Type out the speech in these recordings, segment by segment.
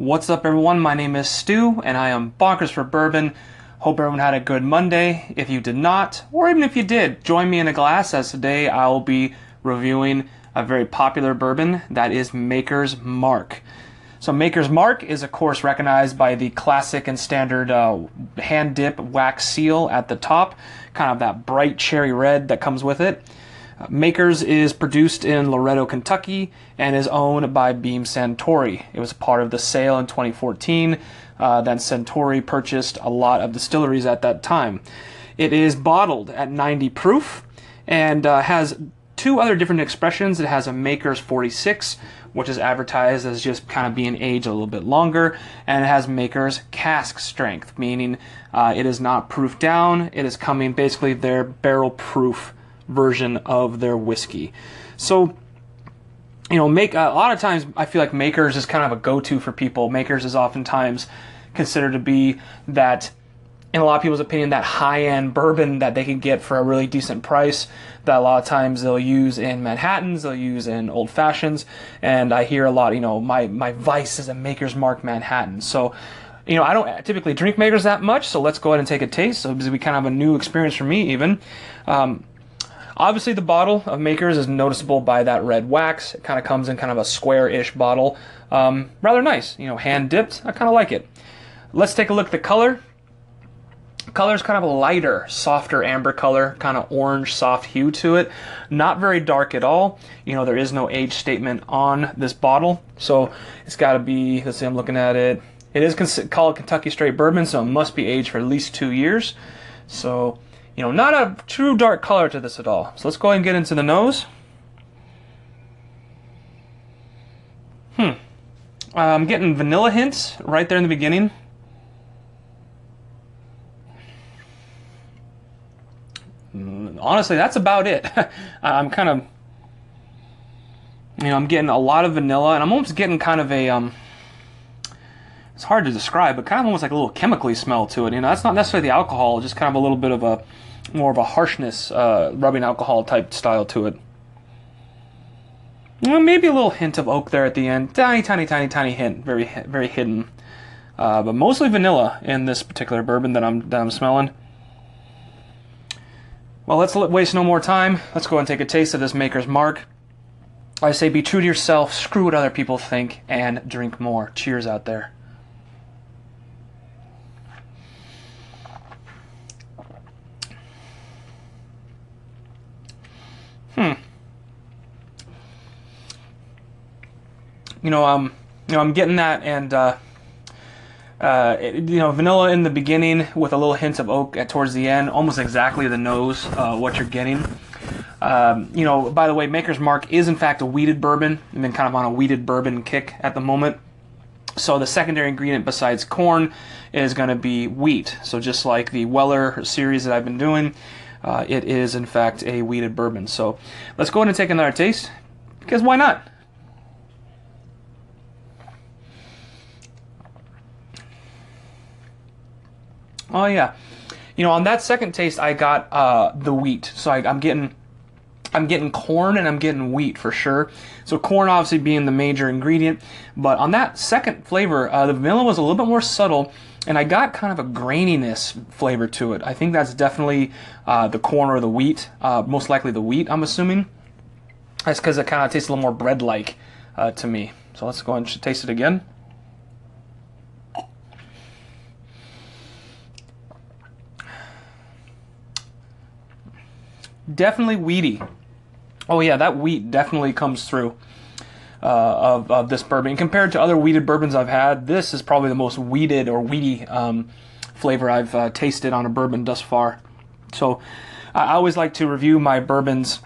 What's up, everyone? My name is Stu, and I am Bonkers for Bourbon. Hope everyone had a good Monday. If you did not, or even if you did, join me in a glass as today I will be reviewing a very popular bourbon that is Maker's Mark. So, Maker's Mark is, of course, recognized by the classic and standard uh, hand dip wax seal at the top, kind of that bright cherry red that comes with it. Makers is produced in Loretto, Kentucky, and is owned by Beam Suntory. It was part of the sale in 2014. Uh, then Suntory purchased a lot of distilleries at that time. It is bottled at 90 proof and uh, has two other different expressions. It has a Maker's 46, which is advertised as just kind of being aged a little bit longer, and it has Maker's cask strength, meaning uh, it is not proof down. It is coming basically their barrel proof version of their whiskey. So, you know, make a lot of times I feel like Makers is kind of a go-to for people. Makers is oftentimes considered to be that in a lot of people's opinion, that high end bourbon that they can get for a really decent price that a lot of times they'll use in Manhattans, they'll use in old fashions. And I hear a lot, you know, my, my vice is a Maker's Mark Manhattan. So, you know, I don't typically drink Makers that much, so let's go ahead and take a taste. So, this will be kind of a new experience for me, even. Um, Obviously, the bottle of Makers is noticeable by that red wax. It kind of comes in kind of a square-ish bottle. Um, rather nice, you know, hand dipped. I kind of like it. Let's take a look at the color. Color is kind of a lighter, softer amber color, kind of orange, soft hue to it. Not very dark at all. You know, there is no age statement on this bottle, so it's got to be. Let's see, I'm looking at it. It is called Kentucky Straight Bourbon, so it must be aged for at least two years. So you know, not a true dark color to this at all. So let's go ahead and get into the nose. Hmm. I'm getting vanilla hints right there in the beginning. Mm, honestly, that's about it. I'm kind of, you know, I'm getting a lot of vanilla, and I'm almost getting kind of a, um, it's hard to describe, but kind of almost like a little chemically smell to it. You know, that's not necessarily the alcohol, just kind of a little bit of a more of a harshness, uh, rubbing alcohol type style to it. Well, maybe a little hint of oak there at the end. Tiny, tiny, tiny, tiny hint. Very, very hidden. Uh, but mostly vanilla in this particular bourbon that I'm that I'm smelling. Well, let's waste no more time. Let's go and take a taste of this Maker's Mark. I say be true to yourself, screw what other people think, and drink more. Cheers out there. Hmm. You know, um, you know, I'm getting that, and uh, uh, it, you know, vanilla in the beginning with a little hint of oak at towards the end, almost exactly the nose uh, what you're getting. Um, you know, by the way, Maker's Mark is in fact a wheated bourbon. I've been kind of on a wheated bourbon kick at the moment. So the secondary ingredient besides corn is going to be wheat. So just like the Weller series that I've been doing, uh, it is in fact a wheated bourbon. So let's go ahead and take another taste, because why not? Oh yeah, you know on that second taste I got uh, the wheat, so I, I'm getting I'm getting corn and I'm getting wheat for sure. So corn obviously being the major ingredient, but on that second flavor, uh, the vanilla was a little bit more subtle, and I got kind of a graininess flavor to it. I think that's definitely uh, the corn or the wheat, uh, most likely the wheat. I'm assuming. That's because it kind of tastes a little more bread-like uh, to me. So let's go and taste it again. Definitely wheaty. Oh yeah, that wheat definitely comes through uh, of, of this bourbon. Compared to other wheated bourbons I've had, this is probably the most wheated or wheaty um, flavor I've uh, tasted on a bourbon thus far. So I always like to review my bourbons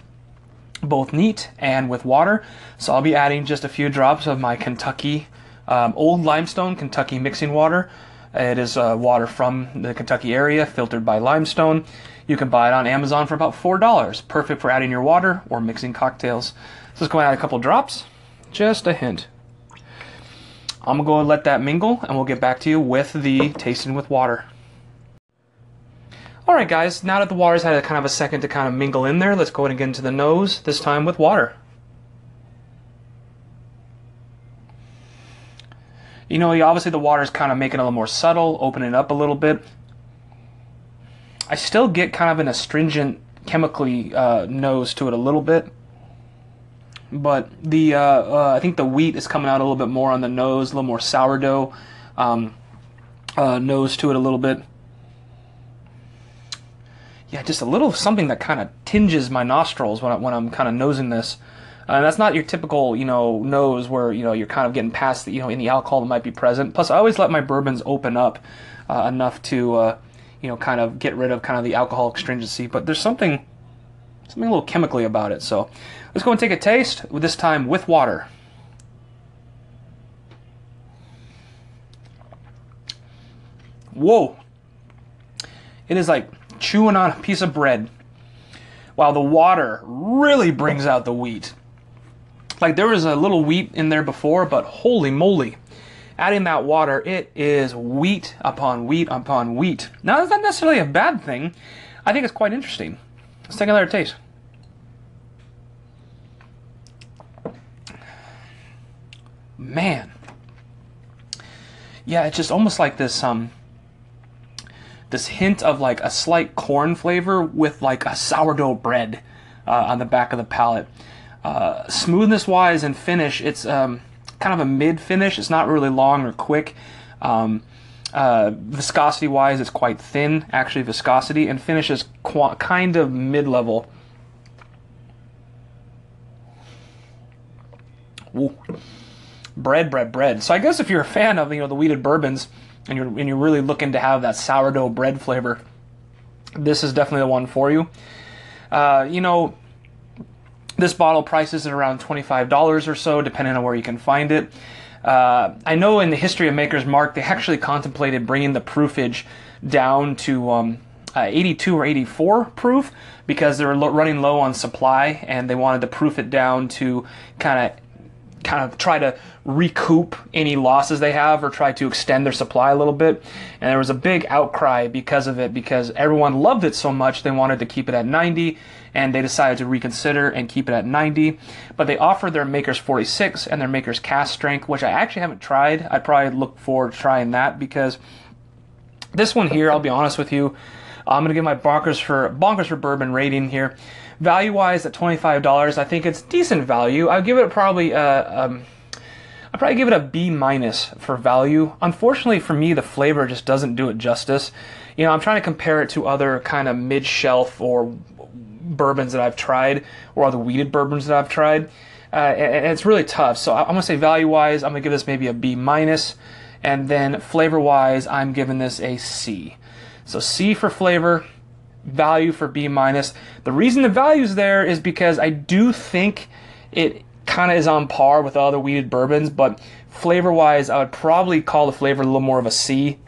both neat and with water. So I'll be adding just a few drops of my Kentucky um, Old Limestone Kentucky mixing water. It is uh, water from the Kentucky area, filtered by limestone. You can buy it on Amazon for about $4. Perfect for adding your water or mixing cocktails. So let's go add a couple drops. Just a hint. I'm going to let that mingle, and we'll get back to you with the tasting with water. Alright guys, now that the water's had a kind of a second to kind of mingle in there, let's go ahead and get into the nose, this time with water. You know, obviously the water is kind of making it a little more subtle, opening up a little bit. I still get kind of an astringent, chemically uh, nose to it a little bit. But the uh, uh, I think the wheat is coming out a little bit more on the nose, a little more sourdough um, uh, nose to it a little bit. Yeah, just a little something that kind of tinges my nostrils when, I, when I'm kind of nosing this. And that's not your typical, you know, nose where you know you're kind of getting past the, you know, any alcohol that might be present. Plus, I always let my bourbons open up uh, enough to, uh, you know, kind of get rid of kind of the alcohol stringency. But there's something, something a little chemically about it. So let's go and take a taste. This time with water. Whoa! It is like chewing on a piece of bread, while the water really brings out the wheat. Like there was a little wheat in there before, but holy moly. Adding that water, it is wheat upon wheat upon wheat. Now, that's not necessarily a bad thing. I think it's quite interesting. Let's take another taste. Man. Yeah, it's just almost like this um this hint of like a slight corn flavor with like a sourdough bread uh, on the back of the palate. Uh, smoothness wise and finish, it's um, kind of a mid finish. It's not really long or quick. Um, uh, viscosity wise, it's quite thin, actually, viscosity, and finish is qu- kind of mid level. Bread, bread, bread. So I guess if you're a fan of you know the wheated bourbons and you're and you're really looking to have that sourdough bread flavor, this is definitely the one for you. Uh, you know, this bottle prices at around $25 or so, depending on where you can find it. Uh, I know in the history of Maker's Mark, they actually contemplated bringing the proofage down to um, uh, 82 or 84 proof because they were lo- running low on supply and they wanted to proof it down to kind of kind of try to recoup any losses they have or try to extend their supply a little bit. And there was a big outcry because of it because everyone loved it so much they wanted to keep it at 90 and they decided to reconsider and keep it at 90. But they offered their Makers 46 and their Makers cask Strength, which I actually haven't tried. I'd probably look forward to trying that because this one here, I'll be honest with you, I'm gonna give my bonkers for bonkers for bourbon rating here. Value wise, at twenty five dollars, I think it's decent value. I'd give it probably uh, um, I'd probably give it a B minus for value. Unfortunately for me, the flavor just doesn't do it justice. You know, I'm trying to compare it to other kind of mid shelf or bourbons that I've tried or other wheated bourbons that I've tried. Uh, and it's really tough. So I'm gonna say value wise, I'm gonna give this maybe a B minus, and then flavor wise, I'm giving this a C. So C for flavor, value for B minus. The reason the value is there is because I do think it kind of is on par with other wheated bourbons, but flavor wise, I would probably call the flavor a little more of a C.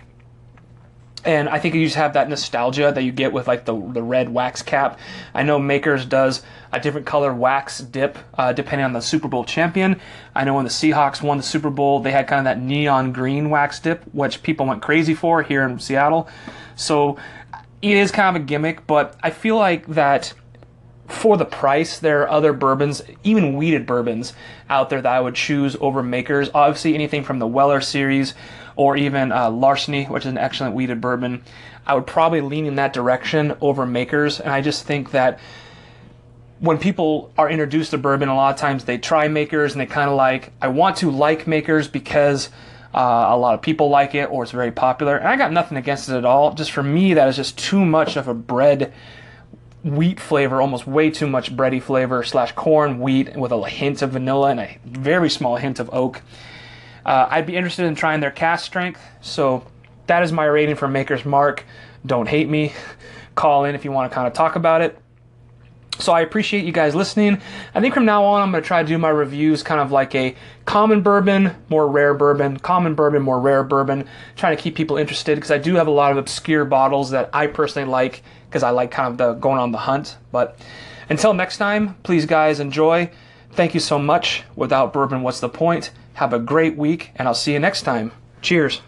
And I think you just have that nostalgia that you get with like the the red wax cap. I know Makers does a different color wax dip uh, depending on the Super Bowl champion. I know when the Seahawks won the Super Bowl, they had kind of that neon green wax dip, which people went crazy for here in Seattle. So it is kind of a gimmick, but I feel like that for the price, there are other bourbons, even wheated bourbons, out there that I would choose over makers. Obviously, anything from the Weller series or even uh, Larceny, which is an excellent wheated bourbon, I would probably lean in that direction over makers. And I just think that when people are introduced to bourbon, a lot of times they try makers and they kind of like, I want to like makers because uh, a lot of people like it or it's very popular. And I got nothing against it at all. Just for me, that is just too much of a bread wheat flavor, almost way too much bready flavor slash corn wheat with a hint of vanilla and a very small hint of oak. Uh, I'd be interested in trying their cask strength. So that is my rating for Maker's Mark. Don't hate me. Call in if you want to kind of talk about it. So I appreciate you guys listening. I think from now on, I'm going to try to do my reviews kind of like a common bourbon, more rare bourbon, common bourbon, more rare bourbon, trying to keep people interested because I do have a lot of obscure bottles that I personally like because I like kind of the going on the hunt. But until next time, please guys enjoy. Thank you so much. Without bourbon, what's the point? Have a great week, and I'll see you next time. Cheers.